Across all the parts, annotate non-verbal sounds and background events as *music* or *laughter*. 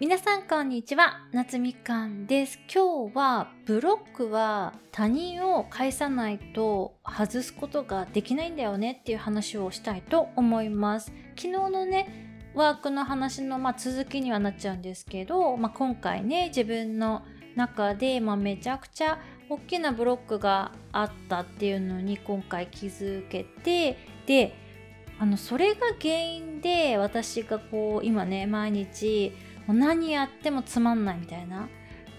皆さんこんにちは。夏みかんです。今日はブロックは他人を返さないと外すことができないんだよねっていう話をしたいと思います。昨日のねワークの話の、まあ、続きにはなっちゃうんですけど、まあ、今回ね自分の中で、まあ、めちゃくちゃ大きなブロックがあったっていうのに今回気づけてであのそれが原因で私がこう今ね毎日何やってもつまんないみたいな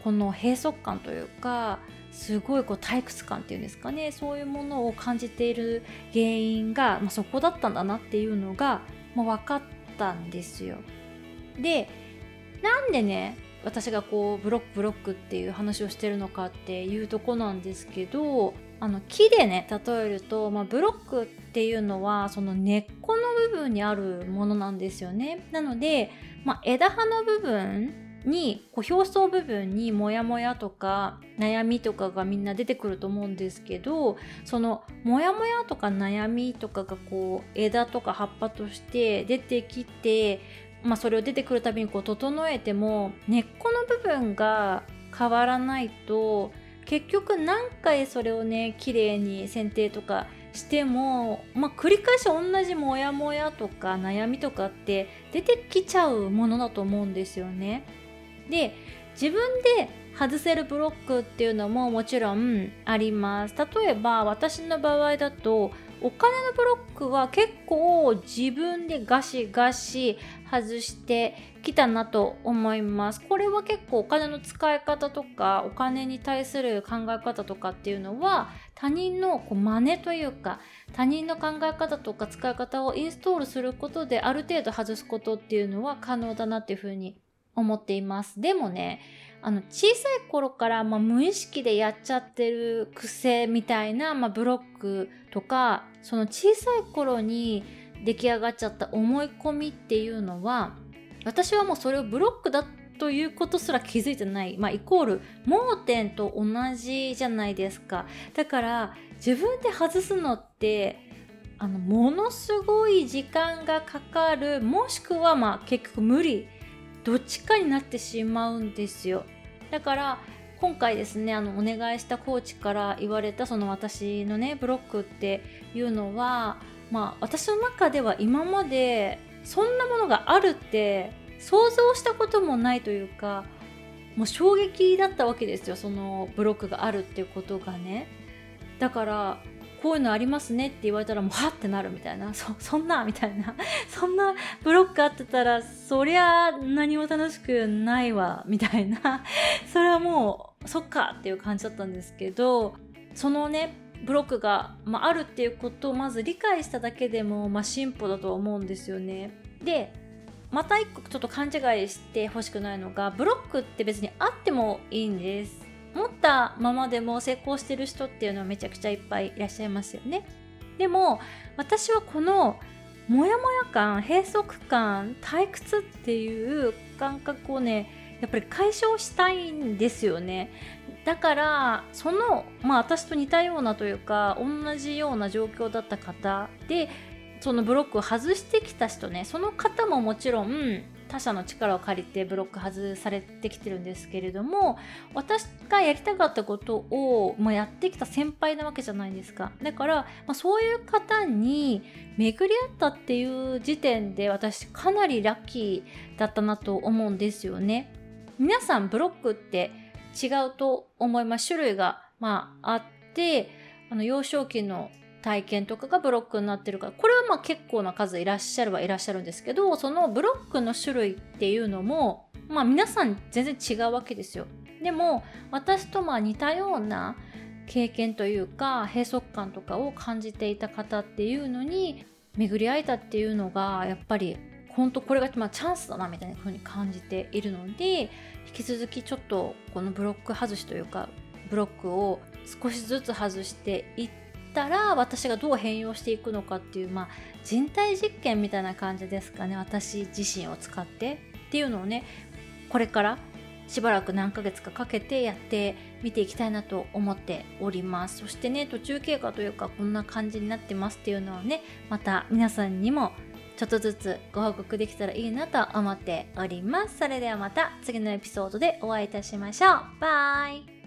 この閉塞感というかすごいこう退屈感っていうんですかねそういうものを感じている原因が、まあ、そこだったんだなっていうのが、まあ、分かったんですよ。でなんでね私がこうブロックブロックっていう話をしてるのかっていうとこなんですけどあの木でね例えると、まあ、ブロックっていうのはその根っこの部分にあるものなんですよね。なのでまあ、枝葉の部分にこう表層部分にモヤモヤとか悩みとかがみんな出てくると思うんですけどそのモヤモヤとか悩みとかがこう枝とか葉っぱとして出てきて、まあ、それを出てくるたびにこう整えても根っこの部分が変わらないと結局何回それをね綺麗に剪定とかしても、まあ、繰り返し同じモヤモヤとか悩みとかって出てきちゃうものだと思うんですよね。で自分で外せるブロックっていうのももちろんあります。例えば私の場合だとお金のブロックは結構自分でガシガシ外してきたなと思います。これは結構お金の使い方とかお金に対する考え方とかっていうのは他人のこう真似というか他人の考え方とか使い方をインストールすることである程度外すことっていうのは可能だなっていうふうに思っています。でもねあの小さい頃から、まあ、無意識でやっちゃってる癖みたいな、まあ、ブロックとかその小さい頃に出来上がっちゃった思い込みっていうのは私はもうそれをブロックだということすら気づいてない、まあ、イコール盲点と同じじゃないですか。だから自分で外すのってあのものすごい時間がかかる。もしくはまあ結局無理。どっちかになってしまうんですよ。だから今回ですねあのお願いしたコーチから言われたその私のねブロックっていうのはまあ私の中では今までそんなものがあるって想像したこともないというかもう衝撃だったわけですよそのブロックがあるっていうことがね。だからこういうのありますねって言われたらもうはってなるみたいな *laughs* そそんなみたいな *laughs* そんなブロックあってたらそりゃ何も楽しくないわみたいな *laughs* それはもうそっかっていう感じだったんですけどそのねブロックが、まあ、あるっていうことをまず理解しただけでも、まあ、進歩だと思うんですよね。でまた一個ちょっと勘違いしてほしくないのがブロックって別にあってもいいんです。持ったままでも成功してる人っていうのはめちゃくちゃいっぱいいらっしゃいますよね。でも私はこのモヤモヤ感閉塞感退屈っていう感覚をねやっぱり解消したいんですよねだからそのまあ私と似たようなというか同じような状況だった方でそのブロックを外してきた人ねその方ももちろん他者の力を借りてブロック外されてきてるんですけれども私がやりたかったことを、まあ、やってきた先輩なわけじゃないですか。だから、まあ、そういう方に巡り合ったっていう時点で私かなりラッキーだったなと思うんですよね。皆さんブロックって違うと思います。種類が、まあ、あってあの幼少期の体験とかがブロックになってるからこれはまあ結構な数いらっしゃるはいらっしゃるんですけどそのブロックの種類っていうのもまあ皆さん全然違うわけですよ。でも私とまあ似たような経験というか閉塞感とかを感じていた方っていうのに巡り合えたっていうのがやっぱり本当これがまあチャンスだなみたいな風に感じているので引き続きちょっとこのブロック外しというかブロックを少しずつ外していってたら私がどう変容していくのかっていう、まあ、人体実験みたいな感じですかね私自身を使ってっていうのをねこれからしばらく何ヶ月かかけてやってみていきたいなと思っておりますそしてね途中経過というかこんな感じになってますっていうのはねまた皆さんにもちょっとずつご報告できたらいいなと思っております。それではまた次のエピソードでお会いいたしましょう。バイ